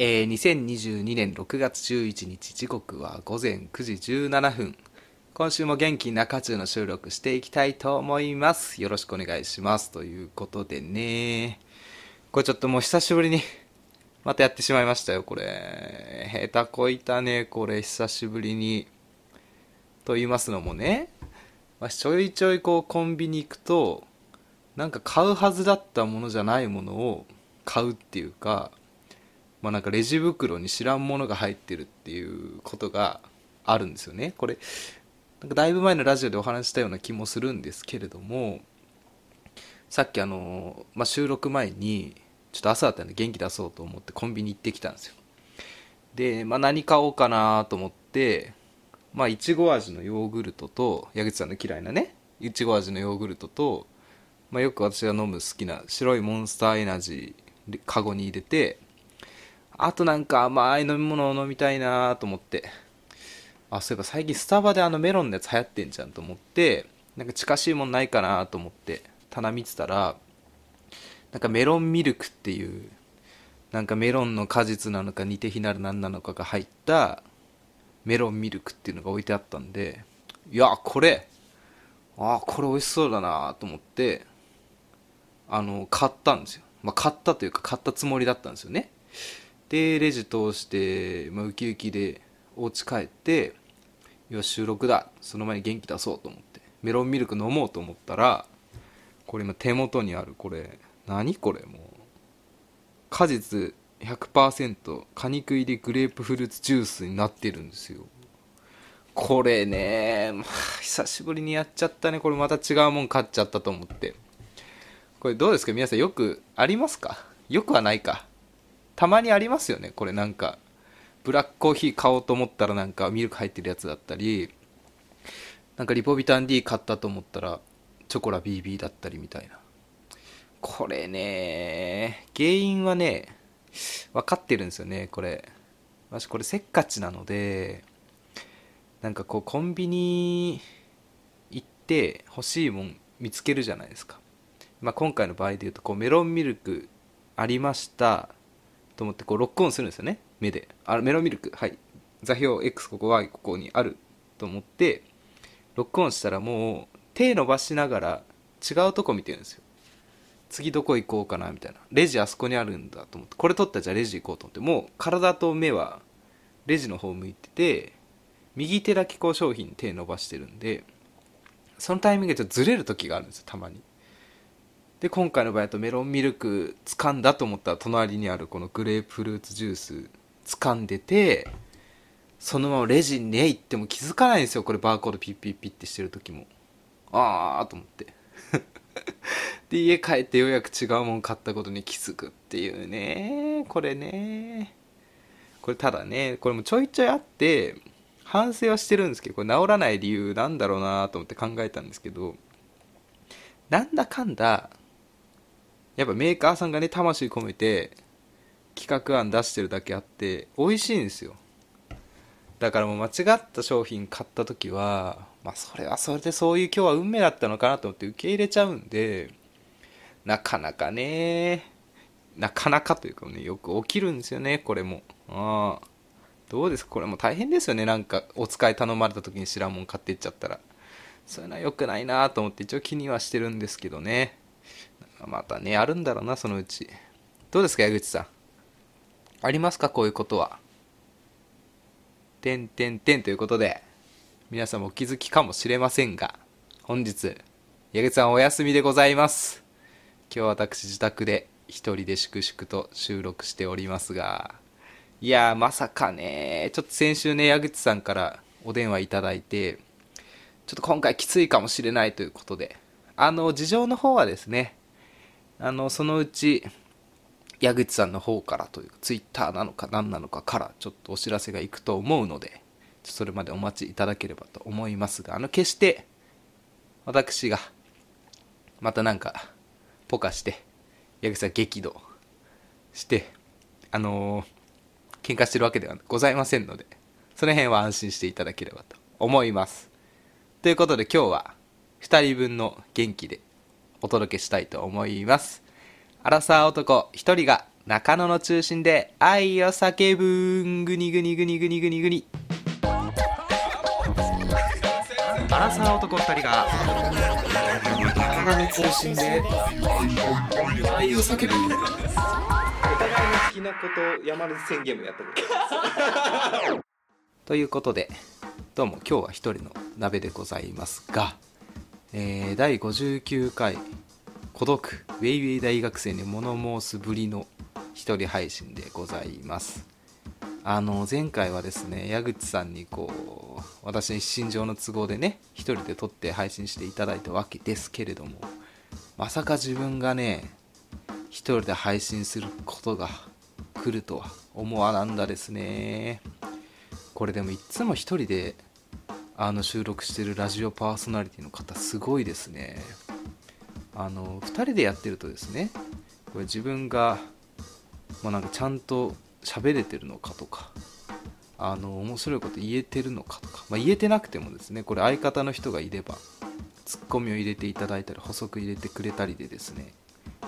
えー、2022年6月11日時刻は午前9時17分。今週も元気中中の収録していきたいと思います。よろしくお願いします。ということでね。これちょっともう久しぶりにまたやってしまいましたよこれ。下手こいたねこれ。久しぶりに。と言いますのもね、まあ、ちょいちょいこうコンビニ行くとなんか買うはずだったものじゃないものを買うっていうかまあ、なんかレジ袋に知らんものが入ってるっていうことがあるんですよね。これなんかだいぶ前のラジオでお話したような気もするんですけれどもさっきあの、まあ、収録前にちょっと朝だったんで元気出そうと思ってコンビニ行ってきたんですよ。で、まあ、何買おうかなと思ってまあいちご味のヨーグルトと矢口さんの嫌いなねいちご味のヨーグルトと、まあ、よく私が飲む好きな白いモンスターエナジーカゴに入れてあとなんか甘い飲み物を飲みたいなと思って。あ、そういえば最近スタバであのメロンのやつ流行ってんじゃんと思って、なんか近しいもんないかなと思って棚見てたら、なんかメロンミルクっていう、なんかメロンの果実なのか似て非なる何なのかが入ったメロンミルクっていうのが置いてあったんで、いや、これ、あこれ美味しそうだなと思って、あの、買ったんですよ。まあ、買ったというか買ったつもりだったんですよね。でレジ通して、まあ、ウキウキでお家帰ってよし収録だ。その前に元気出そうと思ってメロンミルク飲もうと思ったらこれ今手元にある。これ何これ？もう果実100%果肉入りグレープフルーツジュースになってるんですよ。これね、まあ、久しぶりにやっちゃったね。これまた違うもん買っちゃったと思って。これどうですか？皆さんよくありますか？よくはないか。たまにありますよね。これなんかブラックコーヒー買おうと思ったらなんかミルク入ってるやつだったりなんかリポビタン D 買ったと思ったらチョコラ BB だったりみたいな。これね原因はね分かってるんですよねこれ。私これせっかちなのでなんかこうコンビニ行って欲しいもん見つけるじゃないですか、まあ、今回の場合で言うとこうメロンミルクありました。と思ってこうロックオンするんですよね。目で。あメロミルク。はい。座標 X ここ Y ここにあると思ってロックオンしたらもう手伸ばしながら違うとこ見てるんですよ。次どこ行こうかなみたいな。レジあそこにあるんだと思って。これ取ったらじゃあレジ行こうと思って。もう体と目はレジの方向いてて右手だけこう商品手伸ばしてるんでそのタイミングでちょっとずれる時があるんですよたまに。で今回の場合だとメロンミルク掴んだと思ったら隣にあるこのグレープフルーツジュース掴んでてそのままレジにね行っても気づかないんですよこれバーコードピッピッピッってしてる時も。ああと思って。で家帰ってようやく違うもん買ったことに気づくっていうね。これね。これただね。これもちょいちょいあって反省はしてるんですけどこれ治らない理由なんだろうなと思って考えたんですけどなんだかんだやっぱメーカーさんがね魂込めて企画案出してるだけあって美味しいんですよ。だからもう間違った商品買った時はまあそれはそれでそういう今日は運命だったのかなと思って受け入れちゃうんでなかなかねなかなかというかねよく起きるんですよねこれも。ああどうですか？これも大変ですよね。なんかお使い頼まれた時に知らんもん買っていっちゃったら。そういうのは良くないなと思って一応気にはしてるんですけどね。またね、あるんだろうな、そのうち。どうですか、矢口さん？ありますか、こういうことは？てんてんてんということで、皆さんもお気づきかもしれませんが、本日、矢口さんお休みでございます。今日私自宅で一人で粛々と収録しておりますが、いやまさかね、ちょっと先週ね、矢口さんからお電話いただいて、ちょっと今回きついかもしれないということで、あの、事情の方はですね、あのそのうち矢口さんの方からというかツイッターなのか何なのかからちょっとお知らせがいくと思うのでそれまでお待ちいただければと思いますがあの決して私がまたなんかポカして矢口さん激怒してあのー、喧嘩してるわけではございませんのでその辺は安心していただければと思います。ということで今日は2人分の元気でお届けしたいと思います。アラサー男一人が中野の中心で愛を叫ぶぐにぐにぐにぐにぐにぐに。アラサー男2人が中野の中心で愛を叫ぶお互いの好きなことを山根宣言もやったことということでどうも今日は一人の鍋でございますが、えー、第59回孤独ウェイウェイ大学生に物申すぶりの一人配信でございます。あの前回はですね矢口さんにこう私の一身上の都合でね一人で撮って配信していただいたわけですけれどもまさか自分がね一人で配信することが来るとは思わなんだですね。これでもいっつも一人であの収録してるラジオパーソナリティの方すごいですね。あの2人でやってるとですねこれ自分がまあ、なんかちゃんと喋れてるのかとかあの面白いこと言えてるのかとか、まあ、言えてなくてもですねこれ相方の人がいればツッコミを入れていただいたり補足入れてくれたりでですね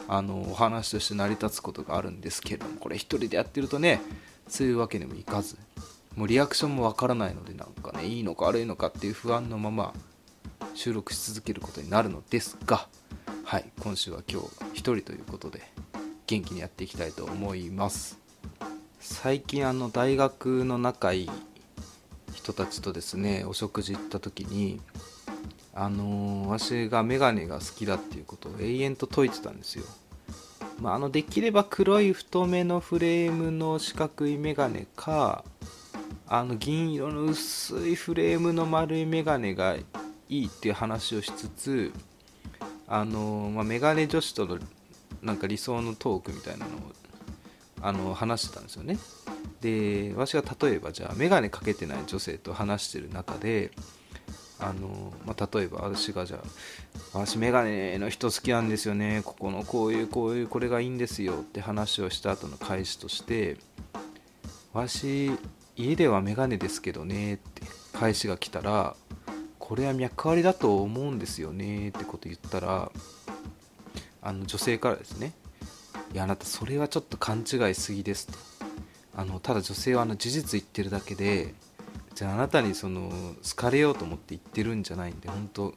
あのお話として成り立つことがあるんですけれどもこれ一人でやってるとねそういうわけにもいかず。もうリアクションもわからないのでなんかねいいのか悪いのかっていう不安のまま収録し続けることになるのですがはい今週は今日1人ということで元気にやっていきたいと思います。最近あの大学の仲いい人たちとですねお食事行った時にあのー、私がメガネが好きだっていうことを永遠と説いてたんですよ、まあ、あのできれば黒い太めのフレームの四角いメガネかあの銀色の薄いフレームの丸いメガネがいいっていう話をしつつあの、まあ、メガネ女子とのなんか理想のトークみたいなのをあの話してたんですよね。で私が例えばじゃあ眼鏡かけてない女性と話してる中であの、まあ、例えば私がじゃあ私眼鏡の人好きなんですよね。ここのこういうこういうこれがいいんですよって話をした後の返しとして私家では眼鏡ですけどねって返しが来たらこれは脈ありだと思うんですよねってこと言ったらあの女性からですねいやあなたそれはちょっと勘違いすぎですと。あのただ女性はあの事実言ってるだけでじゃああなたにその好かれようと思って言ってるんじゃないんで本当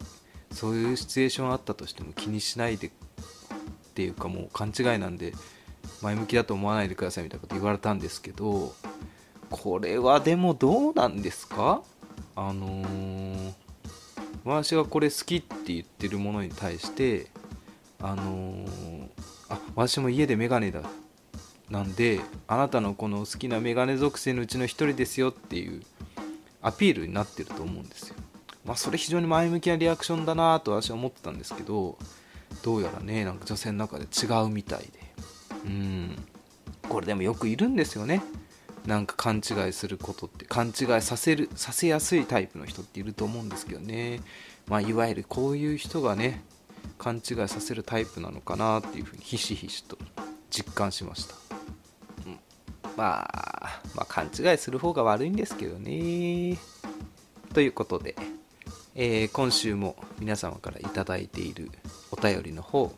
そういうシチュエーションあったとしても気にしないでっていうかもう勘違いなんで前向きだと思わないでくださいみたいなこと言われたんですけどこれはでもどうなんですか？あのー、私がこれ好きって言ってるものに対してあのー、あ私も家でメガネだなんであなたのこの好きなメガネ属性のうちの一人ですよっていうアピールになってると思うんですよ。まあそれ非常に前向きなリアクションだなと私は思ってたんですけどどうやらねなんか女性の中で違うみたいで。うん。これでもよくいるんですよね。なんか勘違いすることって勘違いさせるさせやすいタイプの人っていると思うんですけどね。まあいわゆるこういう人がね勘違いさせるタイプなのかなっていうふうにひしひしと実感しました、うん、まあまあ勘違いする方が悪いんですけどね。ということで、えー、今週も皆様から頂いているお便りの方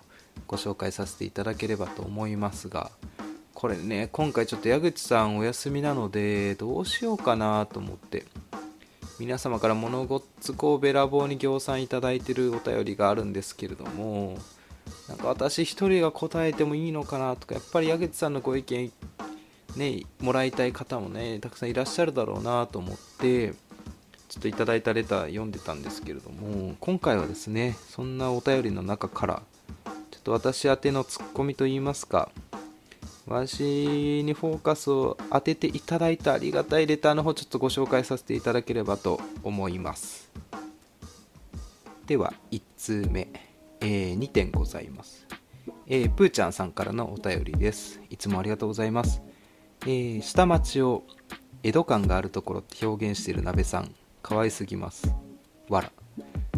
ご紹介させていただければと思いますがこれね今回ちょっと矢口さんお休みなのでどうしようかなと思って。皆様から物ごっつこうべらぼうに行賛いただいてるお便りがあるんですけれどもなんか私一人が答えてもいいのかなとかやっぱり矢口さんのご意見ねもらいたい方もねたくさんいらっしゃるだろうなと思ってちょっといただいたレター読んでたんですけれども今回はですねそんなお便りの中からちょっと私宛てのツッコミといいますか私にフォーカスを当てていただいたありがたいレターの方ちょっとご紹介させていただければと思います。では1通目、えー、2点ございます、えー、プーちゃんさんからのお便りです。いつもありがとうございます、えー、下町を江戸感があるところって表現している鍋さん。可愛すぎます。わら。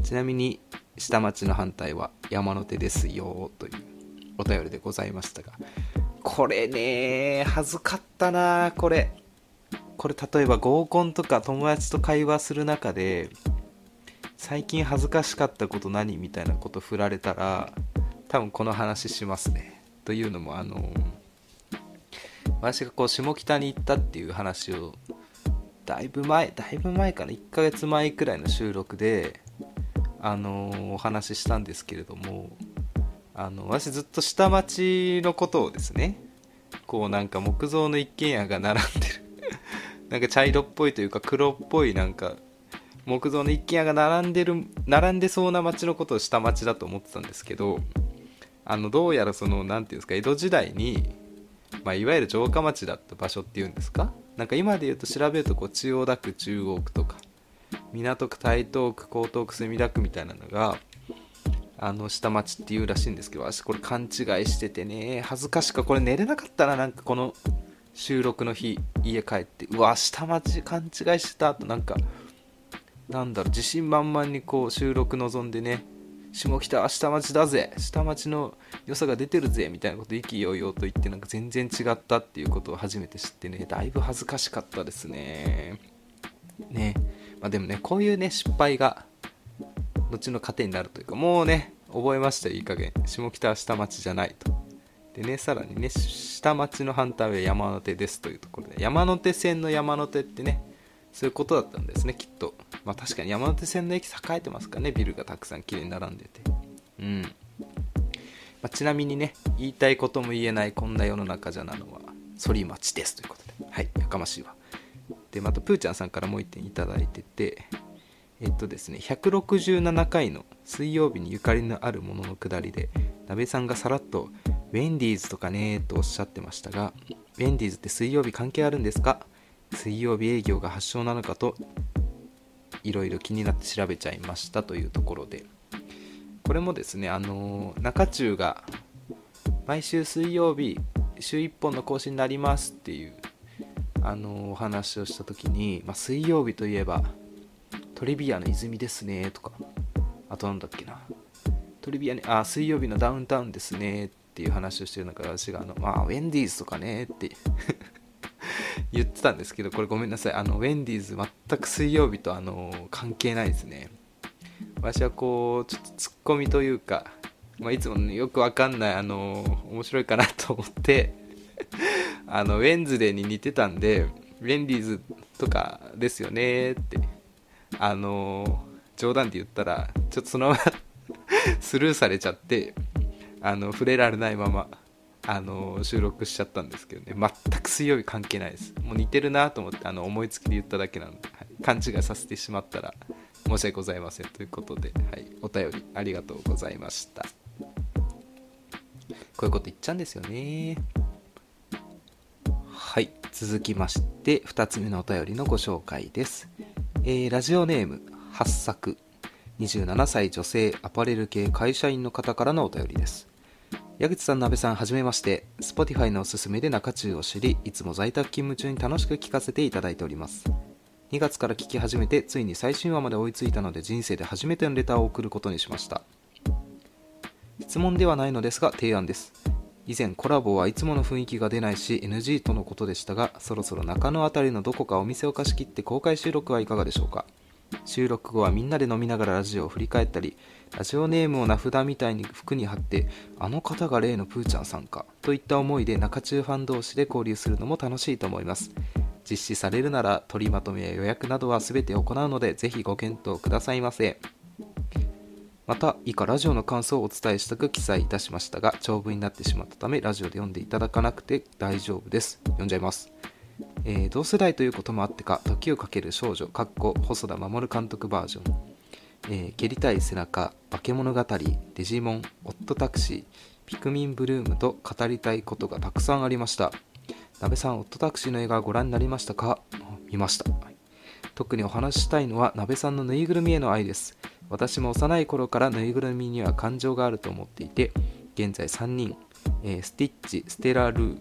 ちなみに下町の反対は山の手ですよというお便りでございましたが。これね、恥ずかったな、これ。これ例えば合コンとか友達と会話する中で、最近恥ずかしかったこと何みたいなこと振られたら、多分この話しますね。というのも、あの、私がこう下北に行ったっていう話をだいぶ前だいぶ前かな1ヶ月前くらいの収録であの、お話ししたんですけれどもあの私ずっと下町のことをですねこうなんか木造の一軒家が並んでる。なんか茶色っぽいというか黒っぽいなんか木造の一軒家が並んでる並んでそうな町のことを下町だと思ってたんですけどあのどうやらその何て言うんですか江戸時代に、まあ、いわゆる城下町だった場所っていうんですか？なんか今で言うと調べるとこう千代田区中央区とか港区台東区江東区墨田区みたいなのがあの下町っていうらしいんですけど私これ勘違いしててね恥ずかしかこれ寝れなかったななんかこの収録の日家帰ってうわ下町勘違いしてたとなんかなんだろう自信満々にこう収録望んでね下北下町だぜ下町の良さが出てるぜみたいなこと意気揚々と言ってなんか全然違ったっていうことを初めて知ってねだいぶ恥ずかしかったですね。ね。まあでもねこういうね失敗が後の糧になるというかもうね覚えましたいい加減。下北は下町じゃないと。でねさらにね下町の反対は山手ですというところで山手線の山手ってねそういうことだったんですねきっと。まあ確かに山手線の駅栄えてますからねビルがたくさん綺麗に並んでて。うん。まあ、ちなみにね言いたいことも言えないこんな世の中じゃなのは反町ですということで。はいやかましいわ。でまたプーちゃんさんからもう1点いただいててえっとですね167回の水曜日にゆかりのあるもののくだりで鍋さんがさらっと「ウェンディーズとかね」とおっしゃってましたがウェンディーズって水曜日関係あるんですか？水曜日営業が発祥なのかといろいろ気になって調べちゃいましたというところで。これもですねあの中中が毎週水曜日週1本の更新になりますっていうあのお話をした時に、まあ、水曜日といえばトリビアの泉ですねとか。あとなんだっけな。トリビアにあ水曜日のダウンタウンですねっていう話をしてる中私があの、まあ、ウェンディーズとかねって。言ってたんですけどこれごめんなさい。あのウェンディーズ全く水曜日とあの関係ないですね。私はこうちょっとツッコミというか、まあ、いつも、ね、よくわかんないあの面白いかなと思ってあのウェンズデーに似てたんでウェンディーズとかですよねって。あの冗談で言ったらちょっとそのまま スルーされちゃってあの触れられないままあの収録しちゃったんですけどね。全く水曜日関係ないです。もう似てるなと思ってあの思いつきで言っただけなので、はい、勘違いさせてしまったら申し訳ございません。ということで、はい、お便りありがとうございました。こういうこと言っちゃうんですよね。はい。続きまして2つ目のお便りのご紹介です、えー、ラジオネーム八作27歳女性アパレル系会社員の方からのお便りです矢口さん、鍋さん、はじめまして。Spotify のおすすめで中中を知り、いつも在宅勤務中に楽しく聞かせていただいております。2月から聞き始めて、ついに最新話まで追いついたので、人生で初めてのレターを送ることにしました。質問ではないのですが、提案です。以前コラボはいつもの雰囲気が出ないし NG とのことでしたがそろそろ中野辺りのどこかお店を貸し切って公開収録はいかがでしょうか。収録後はみんなで飲みながらラジオを振り返ったりラジオネームを名札みたいに服に貼ってあの方が例のプーちゃんさんかといった思いで中中ファン同士で交流するのも楽しいと思います。実施されるなら取りまとめや予約などは全て行うのでぜひご検討くださいませ。また以下ラジオの感想をお伝えしたく記載いたしましたが長文になってしまったためラジオで読んでいただかなくて大丈夫です読んじゃいますえー、同世代ということもあってか時をかける少女かっこ細田守監督バージョンえー、蹴りたい背中、化け物語、デジモン、オットタクシー、ピクミンブルームと語りたいことがたくさんありました。なべさん、オットタクシーの映画ご覧になりましたか？見ました。特にお話ししたいのは、なべさんのぬいぐるみへの愛です。私も幼い頃からぬいぐるみには感情があると思っていて、現在3人、えー、スティッチ、ステラルー、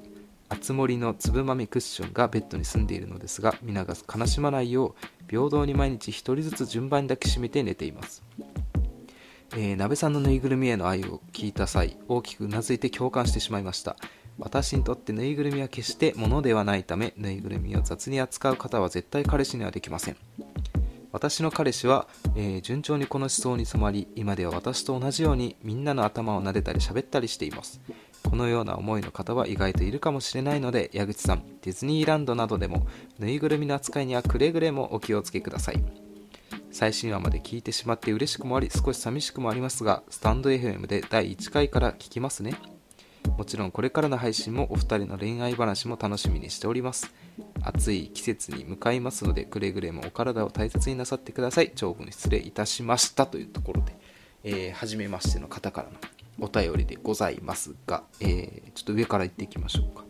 あつ森の粒豆クッションがベッドに住んでいるのですが皆が悲しまないよう平等に毎日1人ずつ順番に抱きしめて寝ています、えー、鍋さんのぬいぐるみへの愛を聞いた際大きくうなずいて共感してしまいました私にとってぬいぐるみは決して物ではないためぬいぐるみを雑に扱う方は絶対彼氏にはできません。私の彼氏は、えー、順調にこの思想に染まり今では私と同じようにみんなの頭を撫でたり喋ったりしています。このような思いの方は意外といるかもしれないので矢口さんディズニーランドなどでもぬいぐるみの扱いにはくれぐれもお気をつけください。最新話まで聞いてしまって嬉しくもあり少し寂しくもありますがスタンド FM で第1回から聞きますね。もちろんこれからの配信もお二人の恋愛話も楽しみにしております暑い季節に向かいますのでくれぐれもお体を大切になさってください長文失礼いたしましたというところで、えー、初めましての方からのお便りでございますが、えー、ちょっと上から行っていきましょうか。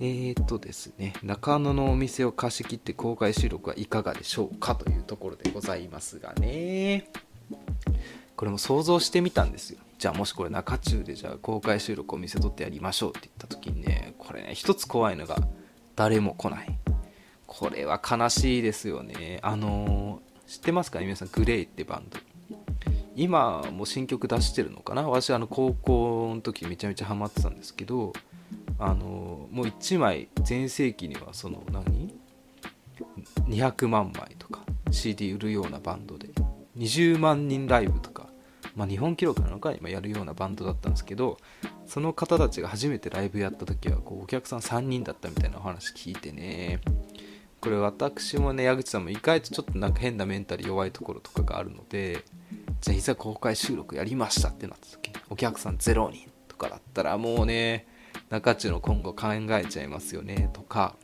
えーとですね、中野のお店を貸し切って公開収録はいかがでしょうかというところでございますがね。これも想像してみたんですよ。じゃあもしこれ中中でじゃあ公開収録お店取ってやりましょうって言った時にね、これね、一つ怖いのが誰も来ない。これは悲しいですよね。あのー、知ってますか？ね皆さん、グレイってバンド。今も新曲出してるのかな？私あの高校の時めちゃめちゃハマってたんですけどあのもう1枚全盛期にはその何？200万枚とか CD 売るようなバンドで20万人ライブとか、まあ、日本記録なのか今やるようなバンドだったんですけどその方たちが初めてライブやった時はこうお客さん3人だったみたいなお話聞いてね。これ私もね矢口さんも意外とちょっとなんか変なメンタル弱いところとかがあるのでじゃあいざ公開収録やりましたってなった時お客さん0人とかだったらもうね中中の今後考えちゃいますよねとか。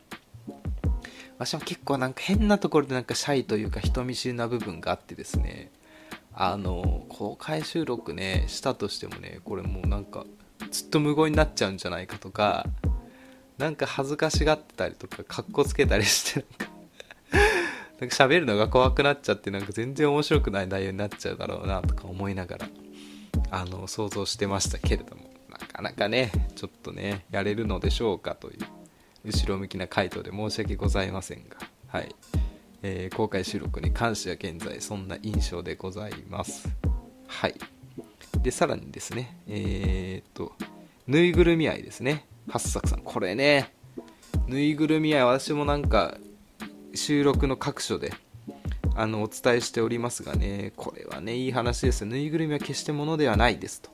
私も結構なんか変なところでなんかシャイというか人見知りな部分があってですねあの公開収録ねしたとしてもねこれもうなんかずっと無言になっちゃうんじゃないかとかなんか恥ずかしがってたりとかかっこつけたりしてなんか なんか喋るのが怖くなっちゃってなんか全然面白くない内容になっちゃうだろうなとか思いながらあの想像してましたけれどもなかなかねちょっとねやれるのでしょうかという後ろ向きな回答で申し訳ございませんがはい、えー、公開収録に関しては現在そんな印象でございます。はい。でさらにですねえー、っとぬいぐるみ愛ですね。八作さん。これねぬいぐるみ愛私もなんか収録の各所であのお伝えしておりますがねこれはねいい話です。ぬいぐるみは決してものではないですと。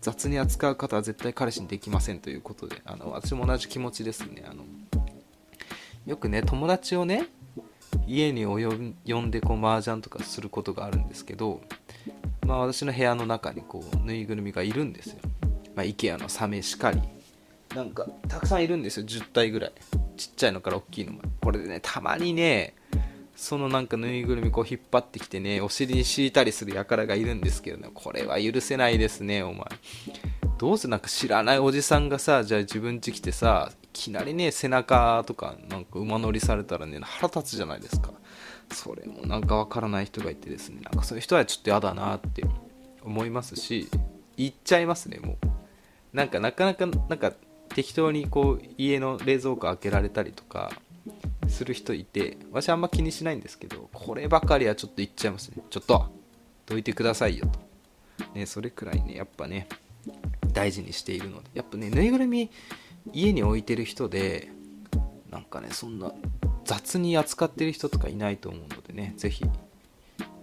雑に扱う方は絶対彼氏にできません。ということであの私も同じ気持ちですね。あのよくね友達をね家に呼んでこう麻雀とかすることがあるんですけど、まあ、私の部屋の中にこうぬいぐるみがいるんですよ、まあ、IKEA のサメしかりなんかたくさんいるんですよ。10体ぐらい。ちっちゃいのから大きいのまで。これでねたまにねそのなんかぬいぐるみこう引っ張ってきてねお尻に敷いたりする輩がいるんですけどね。これは許せないですねお前。どうせなんか知らないおじさんがさじゃあ自分家来てさきなりね背中とかなんか馬乗りされたらね腹立つじゃないですか。それもなんかわからない人がいてですね。なんかそういう人はちょっと嫌だなって思いますし言っちゃいますねもう。なんかなかなかなんか適当にこう家の冷蔵庫開けられたりとかする人いて私あんま気にしないんですけどこればかりはちょっと言っちゃいますね。ちょっとどいてくださいよと、ね、それくらいねやっぱね大事にしているので。やっぱねぬいぐるみ家に置いてる人でなんかねそんな雑に扱ってる人とかいないと思うのでね是非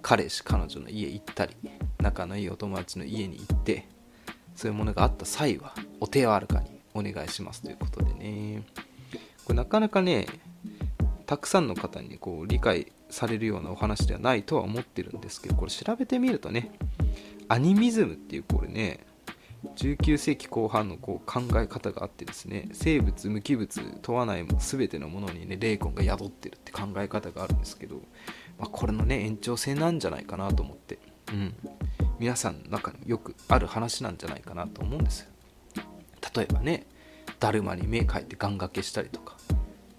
彼氏彼女の家行ったり仲のいいお友達の家に行ってそういうものがあった際はお手柔らかにお願いしますということでね。これなかなかねたくさんの方にこう理解されるようなお話ではないとは思ってるんですけどこれ調べてみるとねアニミズムっていうこれね19世紀後半のこう考え方があってですね生物無機物問わない全てのものにね霊魂が宿ってるって考え方があるんですけど、まあ、これのね延長線なんじゃないかなと思ってうん。皆さんの中によくある話なんじゃないかなと思うんですよ。例えばねだるまに目描いて願掛けしたりとか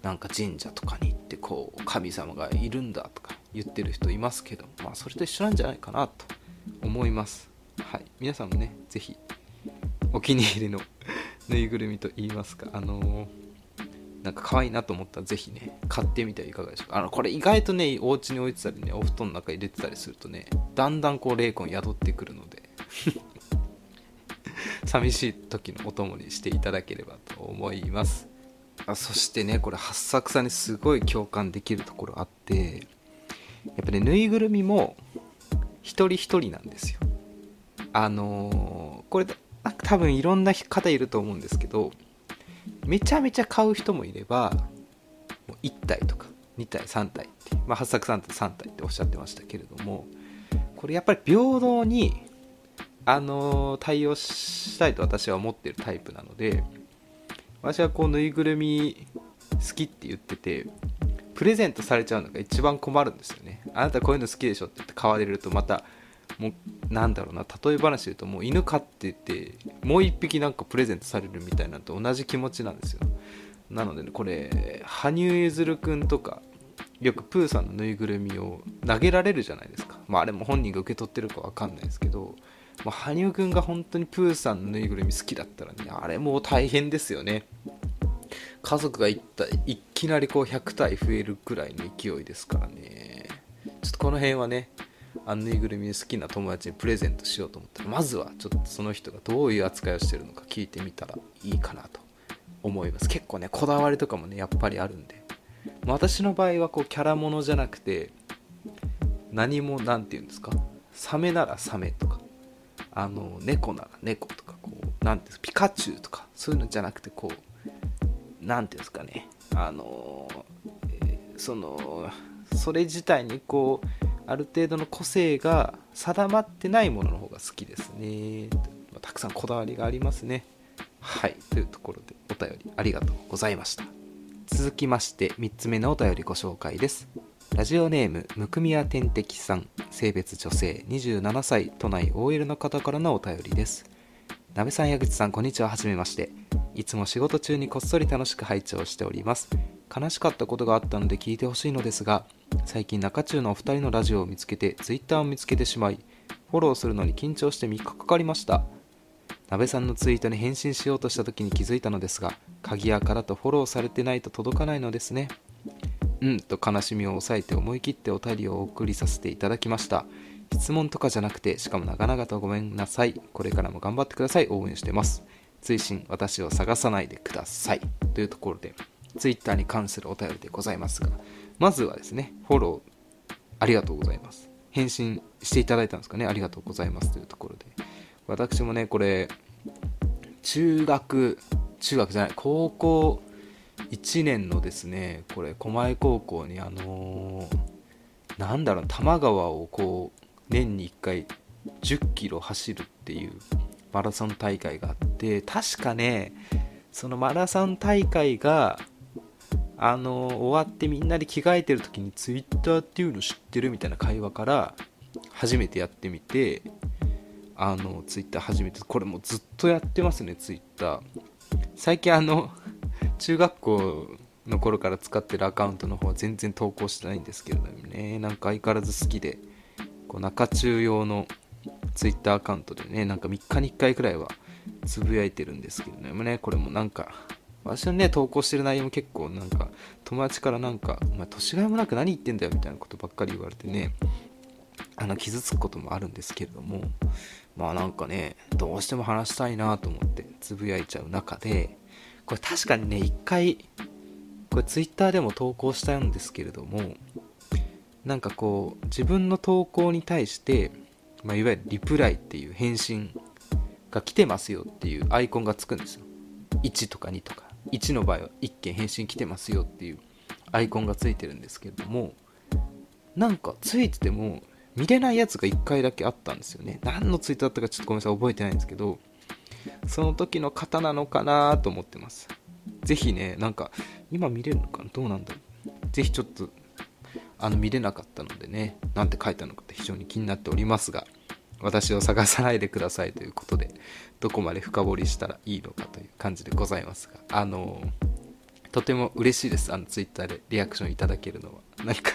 なんか神社とかに行ってこう神様がいるんだとか言ってる人いますけどまあそれと一緒なんじゃないかなと思います。はい。皆さんもね是非お気に入りのぬいぐるみと言いますか。あのー、なんか可愛いなと思ったら是非ね買ってみてはいかがでしょうか。あのこれ意外とねお家に置いてたりねお布団の中入れてたりするとねだんだんこう霊魂宿ってくるので 寂しい時のお供にしていただければと思います。あそしてねこれ八作さんにすごい共感できるところあってやっぱねぬいぐるみも一人一人なんですよ。あの、多分いろんな方いると思うんですけどめちゃめちゃ買う人もいればもう1体とか2体3体って、まあ、八作さんって3体っておっしゃってましたけれどもこれやっぱり平等にあの対応したいと私は思ってるタイプなので私はこうぬいぐるみ好きって言っててプレゼントされちゃうのが一番困るんですよね。あなたこういうの好きでしょって言って買われるとまたもうなんだろうな例え話で言うともう犬飼っててもう一匹なんかプレゼントされるみたいなのと同じ気持ちなんですよ。なので、ね、これ羽生結弦くんとかよくプーさんのぬいぐるみを投げられるじゃないですか。まああれも本人が受け取ってるか分かんないですけど、まあ、羽生くんが本当にプーさんのぬいぐるみ好きだったらねあれもう大変ですよね。家族がいったいきなりこう100体増えるくらいの勢いですからね。ちょっとこの辺はねあのぬいぐるみ好きな友達にプレゼントしようと思ったらまずはちょっとその人がどういう扱いをしてるのか聞いてみたらいいかなと思います。結構ねこだわりとかもねやっぱりあるんで。私の場合はこうキャラものじゃなくて何も何て言うんですか？サメならサメとかあの猫なら猫とかこう何ていうんですか？ピカチュウとかそういうのじゃなくてこう何ていうんですかね？あの、えー、そのそれ自体にこうある程度の個性が定まってないものの方が好きですね。たくさんこだわりがありますね。はい。というところでお便りありがとうございました。続きまして3つ目のお便りご紹介です。ラジオネームむくみや天敵さん。性別女性27歳。都内 OL の方からのお便りです。なべさん矢口さんこんにちは。はじめまして。いつも仕事中にこっそり楽しく拝聴しております。悲しかったことがあったので聞いてほしいのですが最近中中のお二人のラジオを見つけて Twitter を見つけてしまいフォローするのに緊張して3日かかりました。鍋さんのツイートに返信しようとした時に気づいたのですが鍵やからとフォローされてないと届かないのですね。うんと悲しみを抑えて思い切ってお便りをお送りさせていただきました。質問とかじゃなくてしかも長々とごめんなさい。これからも頑張ってください。応援してます。追伸私を探さないでください。というところで Twitter に関するお便りでございますがまずはですねフォローありがとうございます。返信していただいたんですかね。ありがとうございます。というところで。私もねこれ中学中学じゃない高校1年のですねこれ狛江高校にあのー、なんだろう多摩川をこう年に1回1 0キロ走るっていうマラソン大会があって確かねそのマラソン大会があの終わってみんなで着替えてる時に Twitter っていうの知ってるみたいな会話から初めてやってみてあの Twitter 初めてこれもずっとやってますね Twitter 最近あの中学校の頃から使ってるアカウントの方は全然投稿してないんですけれどもねなんか相変わらず好きでこう中中用の Twitter アカウントでねなんか3日に1回くらいはつぶやいてるんですけどねこれもなんか私のね投稿してる内容も結構なんか友達からなんか「お前年がいもなく何言ってんだよ」みたいなことばっかり言われてねあの傷つくこともあるんですけれどもまあなんかねどうしても話したいなと思ってつぶやいちゃう中でこれ確かにね一回これ Twitter でも投稿したんですけれどもなんかこう自分の投稿に対して、まあ、いわゆるリプライっていう返信が来てますよっていうアイコンがつくんですよ。1とか2とか。1の場合は1件返信来てますよっていうアイコンがついてるんですけどもなんかついてても見れないやつが1回だけあったんですよね。何のツイートだったかちょっとごめんなさい覚えてないんですけどその時の方なのかなと思ってます。ぜひねなんか今見れるのかな？どうなんだろう？ぜひちょっとあの見れなかったのでねなんて書いたのかって非常に気になっておりますが私を探さないでくださいということでどこまで深掘りしたらいいのかという感じでございますがあのとても嬉しいです。あのツイッターでリアクションいただけるのは。何か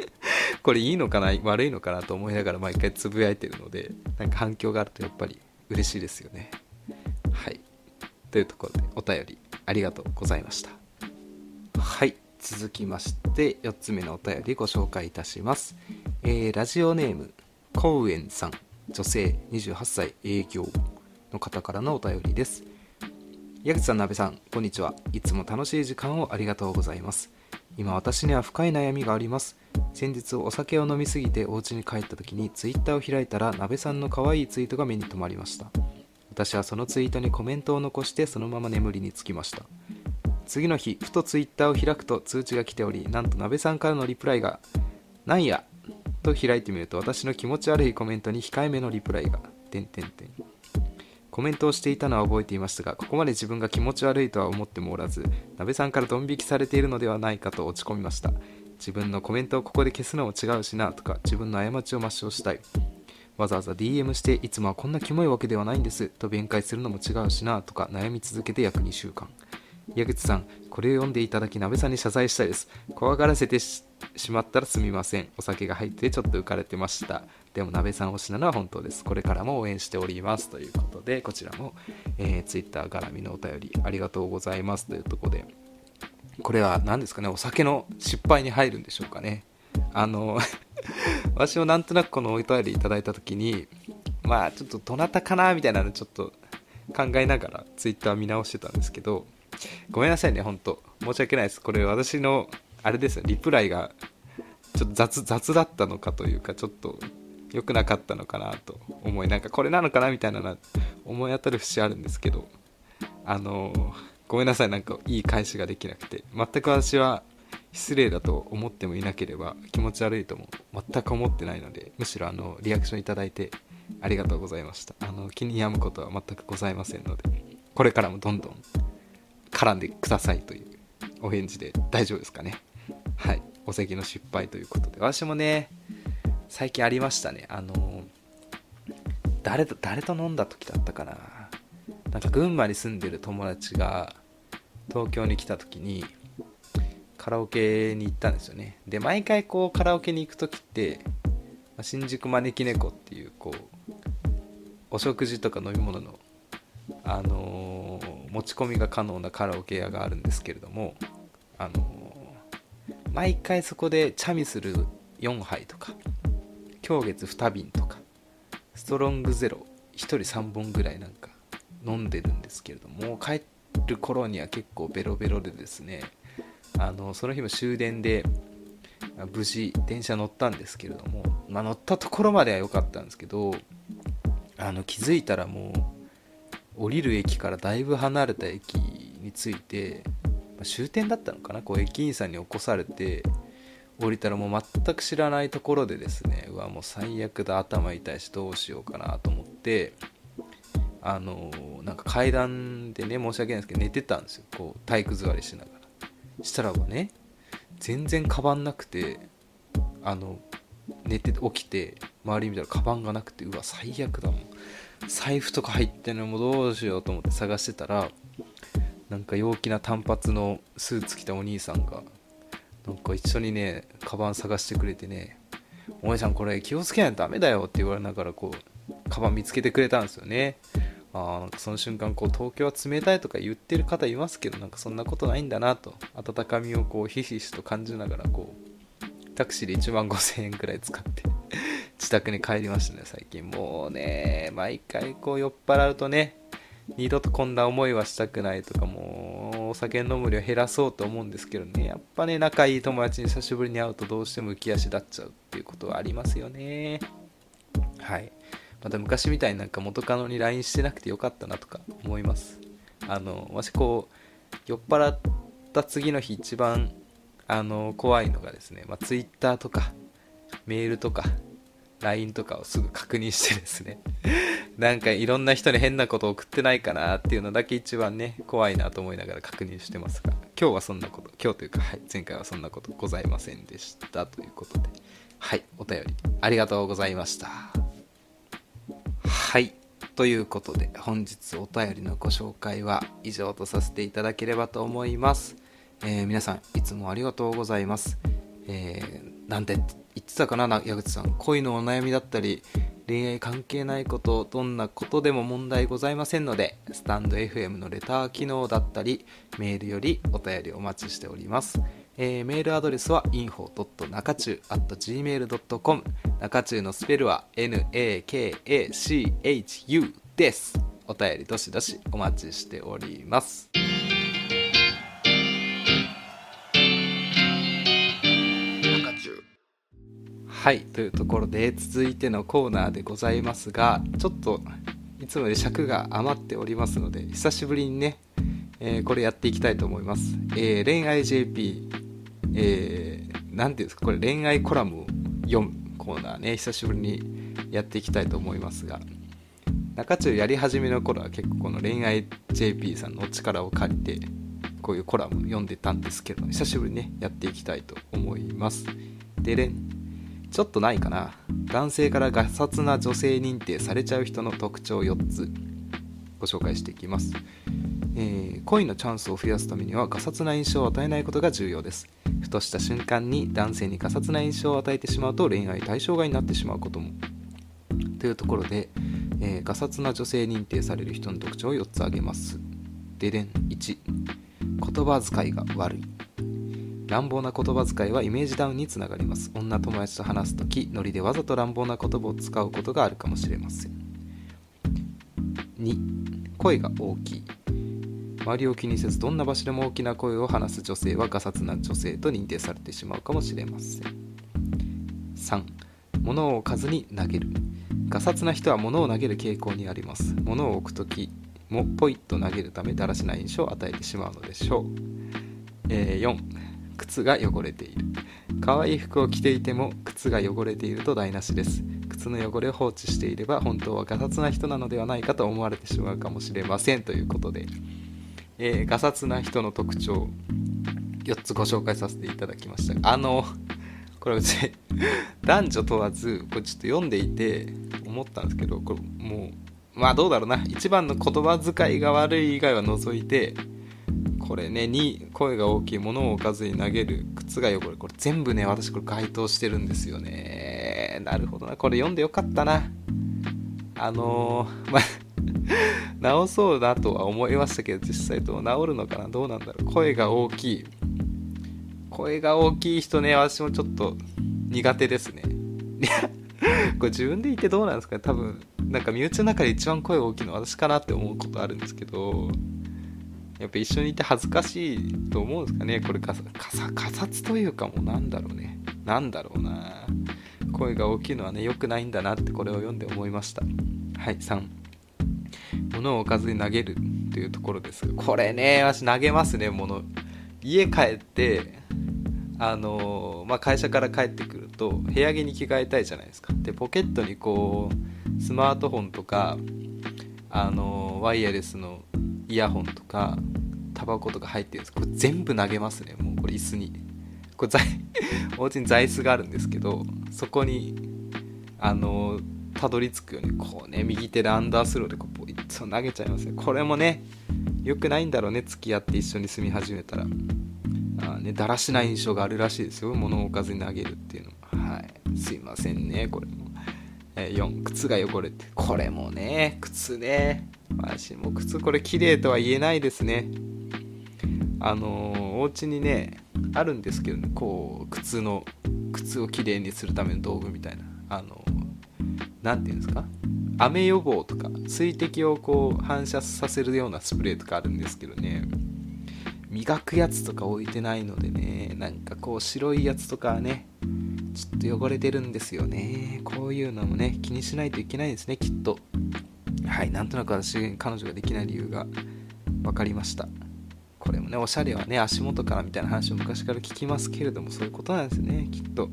これいいのかな悪いのかなと思いながら毎回つぶやいてるのでなんか反響があるとやっぱり嬉しいですよね。はい。というところでお便りありがとうございました。はい。続きまして4つ目のお便りご紹介いたします、えー、ラジオネームコウエンさん。女性28歳営業の方からのお便りです矢口さん、なべさん、こんにちは。いつも楽しい時間をありがとうございます。今、私には深い悩みがあります。先日、お酒を飲みすぎてお家に帰った時に Twitter を開いたら、なべさんの可愛いツイートが目に留まりました。私はそのツイートにコメントを残してそのまま眠りにつきました次の日ふとツイッターを開くと通知が来ておりなんと鍋さんからのリプライが「なんや?」と開いてみると私の気持ち悪いコメントに控えめのリプライが「てんてんてん」コメントをしていたのは覚えていましたがここまで自分が気持ち悪いとは思ってもおらず鍋さんからドン引きされているのではないかと落ち込みました。自分のコメントをここで消すのも違うしなとか自分の過ちを抹消したい。わざわざ DM していつもはこんなキモいわけではないんですと弁解するのも違うしなとか悩み続けて約2週間。矢口さんこれを読んでいただき鍋さんに謝罪したいです。怖がらせてしまったらすみません。お酒が入ってちょっと浮かれてました。でも鍋さん推しなのは本当です。これからも応援しておりますということでこちらも、えー、Twitter 絡みのお便りありがとうございますというところで。これは何ですかね？お酒の失敗に入るんでしょうかね。あの 私もなんとなくこのお便りいただいた時にまあちょっとどなたかな？みたいなのちょっと考えながら Twitter 見直してたんですけどごめんなさいね本当。申し訳ないです。これ私のあれですよ。リプライがちょっと雑雑だったのかというかちょっと良くなかったのかなと思いなんかこれなのかなみたいな思い当たる節あるんですけどあのごめんなさい。なんかいい返しができなくて。全く私は失礼だと思ってもいなければ気持ち悪いとも全く思ってないのでむしろあのリアクションいただいてありがとうございました。あの気に病むことは全くございませんのでこれからもどんどん絡んでくださいというお返事で大丈夫ですかね。はい。お席の失敗ということで。私もね最近ありましたね。あの誰と誰と飲んだ時だったかな。なんか群馬に住んでる友達が東京に来た時にカラオケに行ったんですよね。で毎回こうカラオケに行く時って新宿招き猫っていうこうお食事とか飲み物のあのー、持ち込みが可能なカラオケ屋があるんですけれどもあの、毎回そこでチャミスル4杯とか狂月2瓶とかストロングゼロ1人3本ぐらいなんか飲んでるんですけれども帰る頃には結構ベロベロでですねあのその日も終電で無事電車乗ったんですけれども、まあ、乗ったところまでは良かったんですけどあの気づいたらもう降りる駅からだいぶ離れた駅に着いて、まあ、終点だったのかな？こう駅員さんに起こされて降りたらもう全く知らないところでですねうわもう最悪だ頭痛いしどうしようかなと思ってあのなんか階段でね申し訳ないんですけど寝てたんですよ。こう体育座りしながら。したらばね全然カバンなくてあの寝て起きて周り見たらカバンがなくてうわ最悪だもん。財布とか入ってんのもどうしようと思って探してたらなんか陽気な単発のスーツ着たお兄さんがなんか一緒にねカバン探してくれてね「お前さんこれ気をつけないとダメだよ」って言われながらこうカバン見つけてくれたんですよね。あなんかその瞬間こう東京は冷たいとか言ってる方いますけどなんかそんなことないんだなと温かみをこうひしひしと感じながらこうタクシーで1万5000円くらい使って自宅に帰りましたね最近。もうね毎回こう酔っ払うとね二度とこんな思いはしたくないとかもうお酒飲む量減らそうと思うんですけどねやっぱね仲いい友達に久しぶりに会うとどうしても浮き足立っちゃうっていうことはありますよね。はい。また昔みたいになんか元カノに LINE してなくてよかったなとか思います。あの私こう酔っ払った次の日一番あの怖いのがですね、まあ、Twitter とかメールとか LINE とかをすぐ確認してですね。なんかいろんな人に変なこと送ってないかなっていうのだけ一番ね怖いなと思いながら確認してますが。今日はそんなこと今日というか、はい、前回はそんなことございませんでしたということで。はいお便りありがとうございました。はいということで本日お便りのご紹介は以上とさせていただければと思います、えー、皆さんいつもありがとうございます、えー、なんて言ってたかな矢口さん。恋のお悩みだったり恋愛関係ないことどんなことでも問題ございませんのでスタンド FM のレター機能だったりメールよりお便りお待ちしております、えー、メールアドレスは info.nakachu.gmail.com 中中のスペルは nakachu です。お便りどしどしお待ちしております。はいというところで続いてのコーナーでございますがちょっといつもより尺が余っておりますので久しぶりにね、えー、これやっていきたいと思います、えー、恋愛 JP えー、ていうんですかこれ恋愛コラムを読むコーナーね久しぶりにやっていきたいと思いますが。中中やり始めの頃は結構この恋愛 JP さんのお力を借りてこういうコラム読んでたんですけど久しぶりにねやっていきたいと思います。でれんちょっとないかな。男性からガサツな女性認定されちゃう人の特徴4つ。ご紹介していきます、えー、恋のチャンスを増やすためにはガサツな印象を与えないことが重要です。ふとした瞬間に男性にガサツな印象を与えてしまうと恋愛対象外になってしまうことも。というところで、えー、ガサツな女性認定される人の特徴を4つ挙げます。ででん。1言葉遣いが悪い。乱暴な言葉遣いはイメージダウンにつながります。女友達と話す時ノリでわざと乱暴な言葉を使うことがあるかもしれません。2声が大きい。周りを気にせずどんな場所でも大きな声を話す女性はガサツな女性と認定されてしまうかもしれません。3物を置かずに投げる。ガサツな人は物を投げる傾向にあります。物を置く時もポイッと投げるためだらしない印象を与えてしまうのでしょう、えー、4靴が汚れている。可愛い服を着ていても靴が汚れていると台無しです。靴の汚れを放置していれば本当はガサツな人なのではないかと思われてしまうかもしれません。ということで、えー、ガサツな人の特徴4つご紹介させていただきました。あのこれ別に男女問わずこれちょっと読んでいて思ったんですけどこれもうまあどうだろうな。一番の言葉遣いが悪い以外は除いてこれね2声が大きいものを置かずに投げる靴が汚れこれ全部ね私これ該当してるんですよね。なるほどな。これ読んでよかったな。あのー、まあ直そうだとは思いましたけど実際どう治るのかな。どうなんだろう。声が大きい。声が大きい人ね私もちょっと苦手ですね。い やこれ自分で言ってどうなんですかね。多分なんか身内の中で一番声大きいのは私かなって思うことあるんですけど。やっぱ一緒にいて恥ずかしいと思うんですかね。これかさかさつというかもうなんだろうね。なんだろうな。声が大きいのはね良くないんだなってこれを読んで思いました。はい3物を置かずに投げるというところです。がこれね私投げますね物。家帰ってあのー、まあ、会社から帰ってくると部屋着に着替えたいじゃないですか。でポケットにこうスマートフォンとかあのー、ワイヤレスのイヤホンとかタバコとか入ってるんですこれ全部投げますね。もうこれ椅子に。これ お家に座椅子があるんですけどそこにあのたどり着くようにこうね右手でアンダースローでこういつも投げちゃいますね。これもね良くないんだろうね付き合って一緒に住み始めたら。あねだらしない印象があるらしいですよ。物を置かずに投げるっていうのはい。すいませんねこれも、え4靴が汚れて。これもね靴ね。私も靴これ綺麗とは言えないですね。あのー、お家にねあるんですけど、ね、こう靴の靴をきれいにするための道具みたいな。あの何、ー、て言うんですか？雨予防とか水滴をこう反射させるようなスプレーとかあるんですけどね。磨くやつとか置いてないのでね。なんかこう白いやつとかねちょっと汚れてるんですよね。こういうのもね気にしないといけないですねきっと。はいなんとなく私彼女ができない理由が分かりました。これもねおしゃれはね足元からみたいな話を昔から聞きますけれどもそういうことなんですねきっと。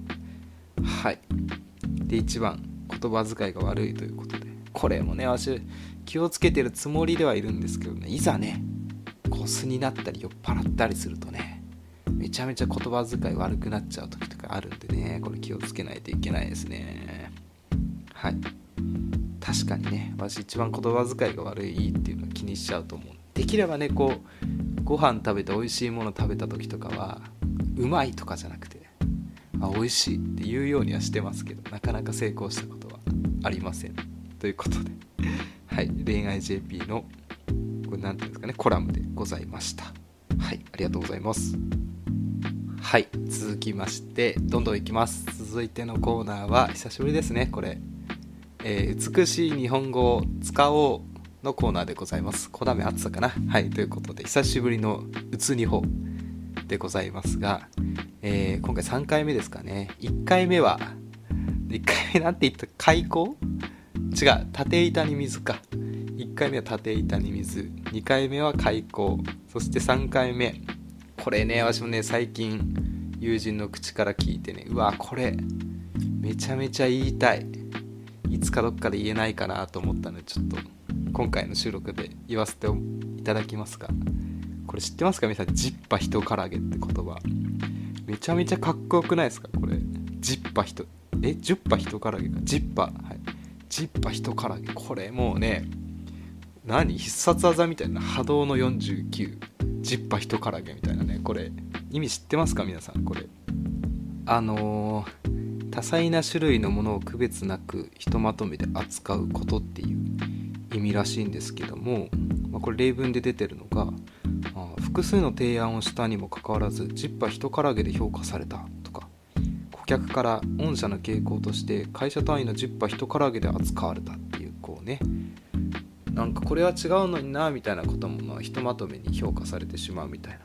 はい。で1番言葉遣いが悪いということで。これもね私気をつけてるつもりではいるんですけどねいざねコスになったり酔っ払ったりするとねめちゃめちゃ言葉遣い悪くなっちゃう時とかあるんでね。これ気をつけないといけないですね。はい。確かにね。私一番言葉遣いが悪いっていうのは気にしちゃうと思う。できればねこうご飯食べて美味しいもの食べた時とかはうまいとかじゃなくてあ美味しいって言うようにはしてますけどなかなか成功したことはありません。ということで。はい。恋愛 JP のこれ何て言うんですかねコラムでございました。はい。ありがとうございます。はい続きましてどんどんいきます続いてのコーナーは久しぶりですねこれえー、美しい日本語を使おうのコーナーでございます。小ダメあったかなはい、ということで、久しぶりのうつ日本でございますが、えー、今回3回目ですかね。1回目は、1回目なんて言った開口？違う、縦板に水か。1回目は縦板に水2回目は開口そして3回目これね私もね最近友人の口から聞いてねうわこれめちゃめちゃ言いたい。いつかどっかで言えないかなと思ったのでちょっと今回の収録で言わせていただきますがこれ知ってますか？皆さんジッパ人から揚げって言葉。めちゃめちゃかっこよくないですか？これ。ジッパ人。え？ジュッパ人から揚げか？ジッパ。はい。ジッパ人から揚げ。これもうね何？必殺技みたいな波動の49ジッパ人から揚げみたいなねこれ意味知ってますか皆さんこれ。あのー、多彩な種類のものを区別なくひとまとめて扱うことっていう意味らしいんですけども、まあ、これ例文で出てるのが複数の提案をしたにもかかわらずジッパ人から揚げで評価されたとか顧客から御社の傾向として会社単位のジッパ人から揚げで扱われたっていうこうねなんかこれは違うのになみたいなこともまあひとまとめに評価されてしまうみたいな。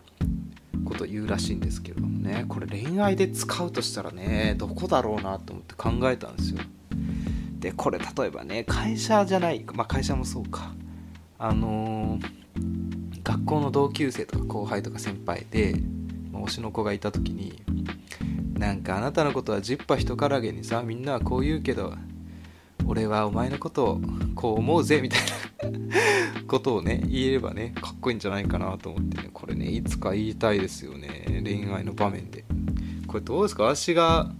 ことを言うらしいんですけれどもね。これ恋愛で使うとしたらねどこだろうなと思って考えたんですよ。でこれ例えばね会社じゃないまあ会社もそうか。あのー学校の同級生とか後輩とか先輩で、まあ、推しの子がいた時になんかあなたのことはジッパ人からげにさみんなはこう言うけど俺はお前のことをこう思うぜみたいな ことをね言えればねかっこいいんじゃないかなと思ってね。これねいつか言いたいですよね。恋愛の場面で。これどうですか？私が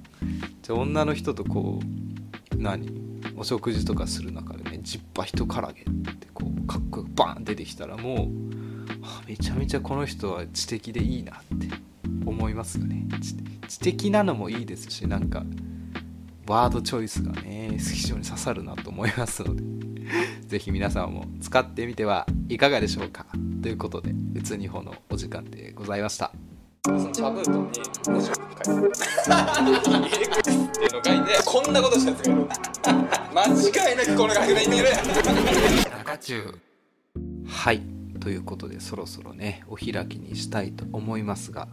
じゃ女の人とこう何？お食事とかする中でねジッパ人からげってこうかっこよくバーン出てきたらもうめちゃめちゃこの人は知的でいいなって思いますよね。知的なのもいいですしなんかワードチョイスがね非常に刺さるなと思いますので 是非皆さんも使ってみてはいかがでしょうか。ということでうつにほのお時間でございました。その茶封筒に文字を書いてっていうの書いてこんなことしたやつがいる。間違いなくこの学年にいる。中中。はい。ということでそろそろねお開きにしたいと思いますが、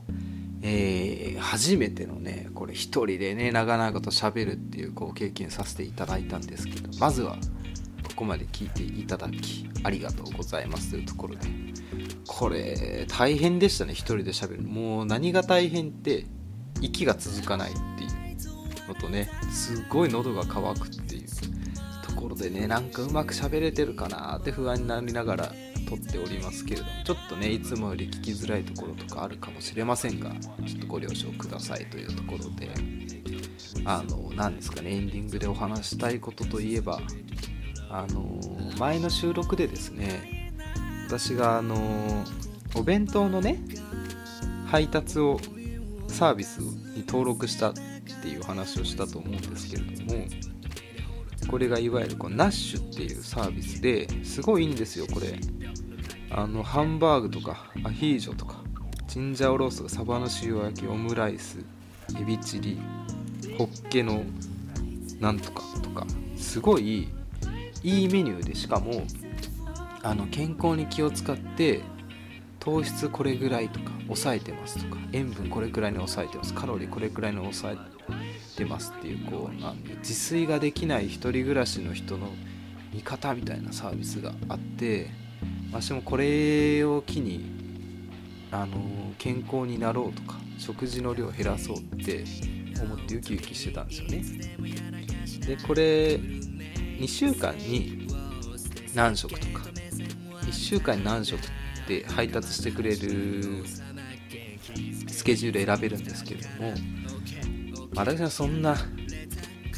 えー、初めてのねこれ一人でね長々と喋るっていうこう経験させていただいたんですけどまずはここまで聞いていただきありがとうございますというところでこれ大変でしたね一人で喋るもう何が大変って息が続かないっていうのとねすごい喉が渇くっていうところでねなんかうまく喋れてるかなって不安になりながら撮っておりますけれどもちょっとねいつもより聞きづらいところとかあるかもしれませんがちょっとご了承くださいというところであの何ですかねエンディングでお話したいことといえばあの前の収録でですね私があのお弁当のね配達をサービスに登録したっていう話をしたと思うんですけれどもこれがいわゆるこうナッシュっていうサービスですごいいいんですよこれ。あのハンバーグとかアヒージョとかチンジャオロースとかサバの塩焼きオムライスエビチリホッケのなんとかとかすごいいいメニューでしかもあの健康に気を使って糖質これぐらいとか抑えてますとか塩分これくらいに抑えてますカロリーこれくらいに抑えてますっていうこうなん自炊ができない一人暮らしの人の味方みたいなサービスがあって私もこれを機にあの健康になろうとか食事の量を減らそうって思ってウキウキしてたんですよね。でこれ2週間に何食とか1週間に何食って配達してくれるスケジュール選べるんですけれども私はそんな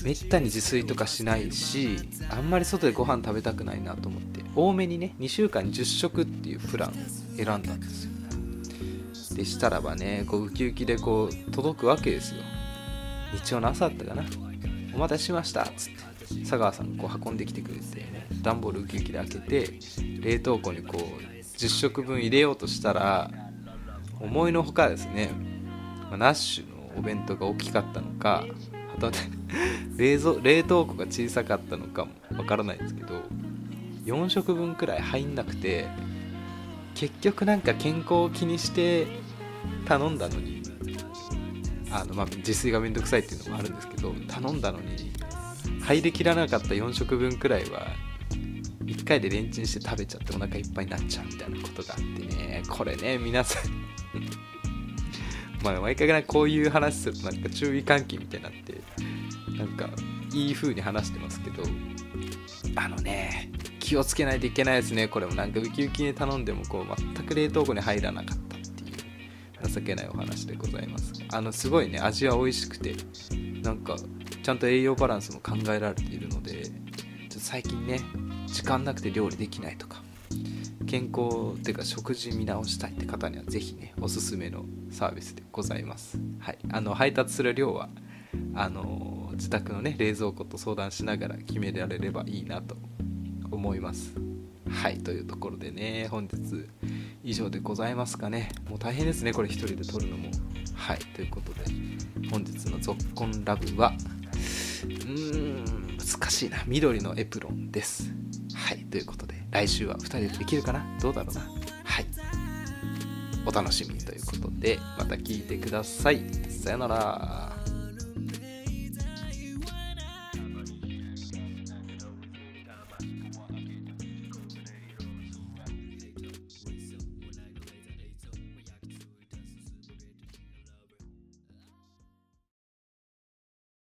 めったに自炊とかしないしあんまり外でご飯食べたくないなと思って多めにね2週間10食っていうプラン選んだんですよ。でしたらばねこうウキウキでこう届くわけですよ。日曜の朝だったかな。お待たせしました。っつって佐川さんこう運んできてくれて、段ボールウキウキで開けて冷凍庫にこう10食分入れようとしたら思いのほかですね、ま、ナッシュのお弁当が大きかったのかはた 冷蔵冷凍庫が小さかったのかもわからないんですけど4食分くらい入んなくて結局なんか健康を気にして頼んだのにあのまあ自炊がめんどくさいっていうのもあるんですけど頼んだのに入りきらなかった4食分くらいは1回でレンチンして食べちゃってお腹いっぱいになっちゃうみたいなことがあってね。これね皆さん まあ毎回こういう話するとなんか注意喚起みたいになってなんかいい風に話してますけどあのね気をつけないといけないですね。これもなんかウキウキに頼んでもこう全く冷凍庫に入らなかったっていう情けないお話でございます。あのすごいね味は美味しくてなんかちゃんと栄養バランスも考えられているのでちょっと最近ね時間なくて料理できないとか健康っていうか食事見直したいって方には是非ねおすすめのサービスでございます。はい。あの配達する量はあの自宅のね冷蔵庫と相談しながら決められればいいなと思います。はいというところでね本日以上でございますかね。もう大変ですねこれ1人で撮るのも。はいということで本日の「ぞっこんラブは」うーん難しいな。緑のエプロンです。はいということで来週は2人でできるかな？どうだろうな？はいお楽しみということでまた聞いてください。さよなら。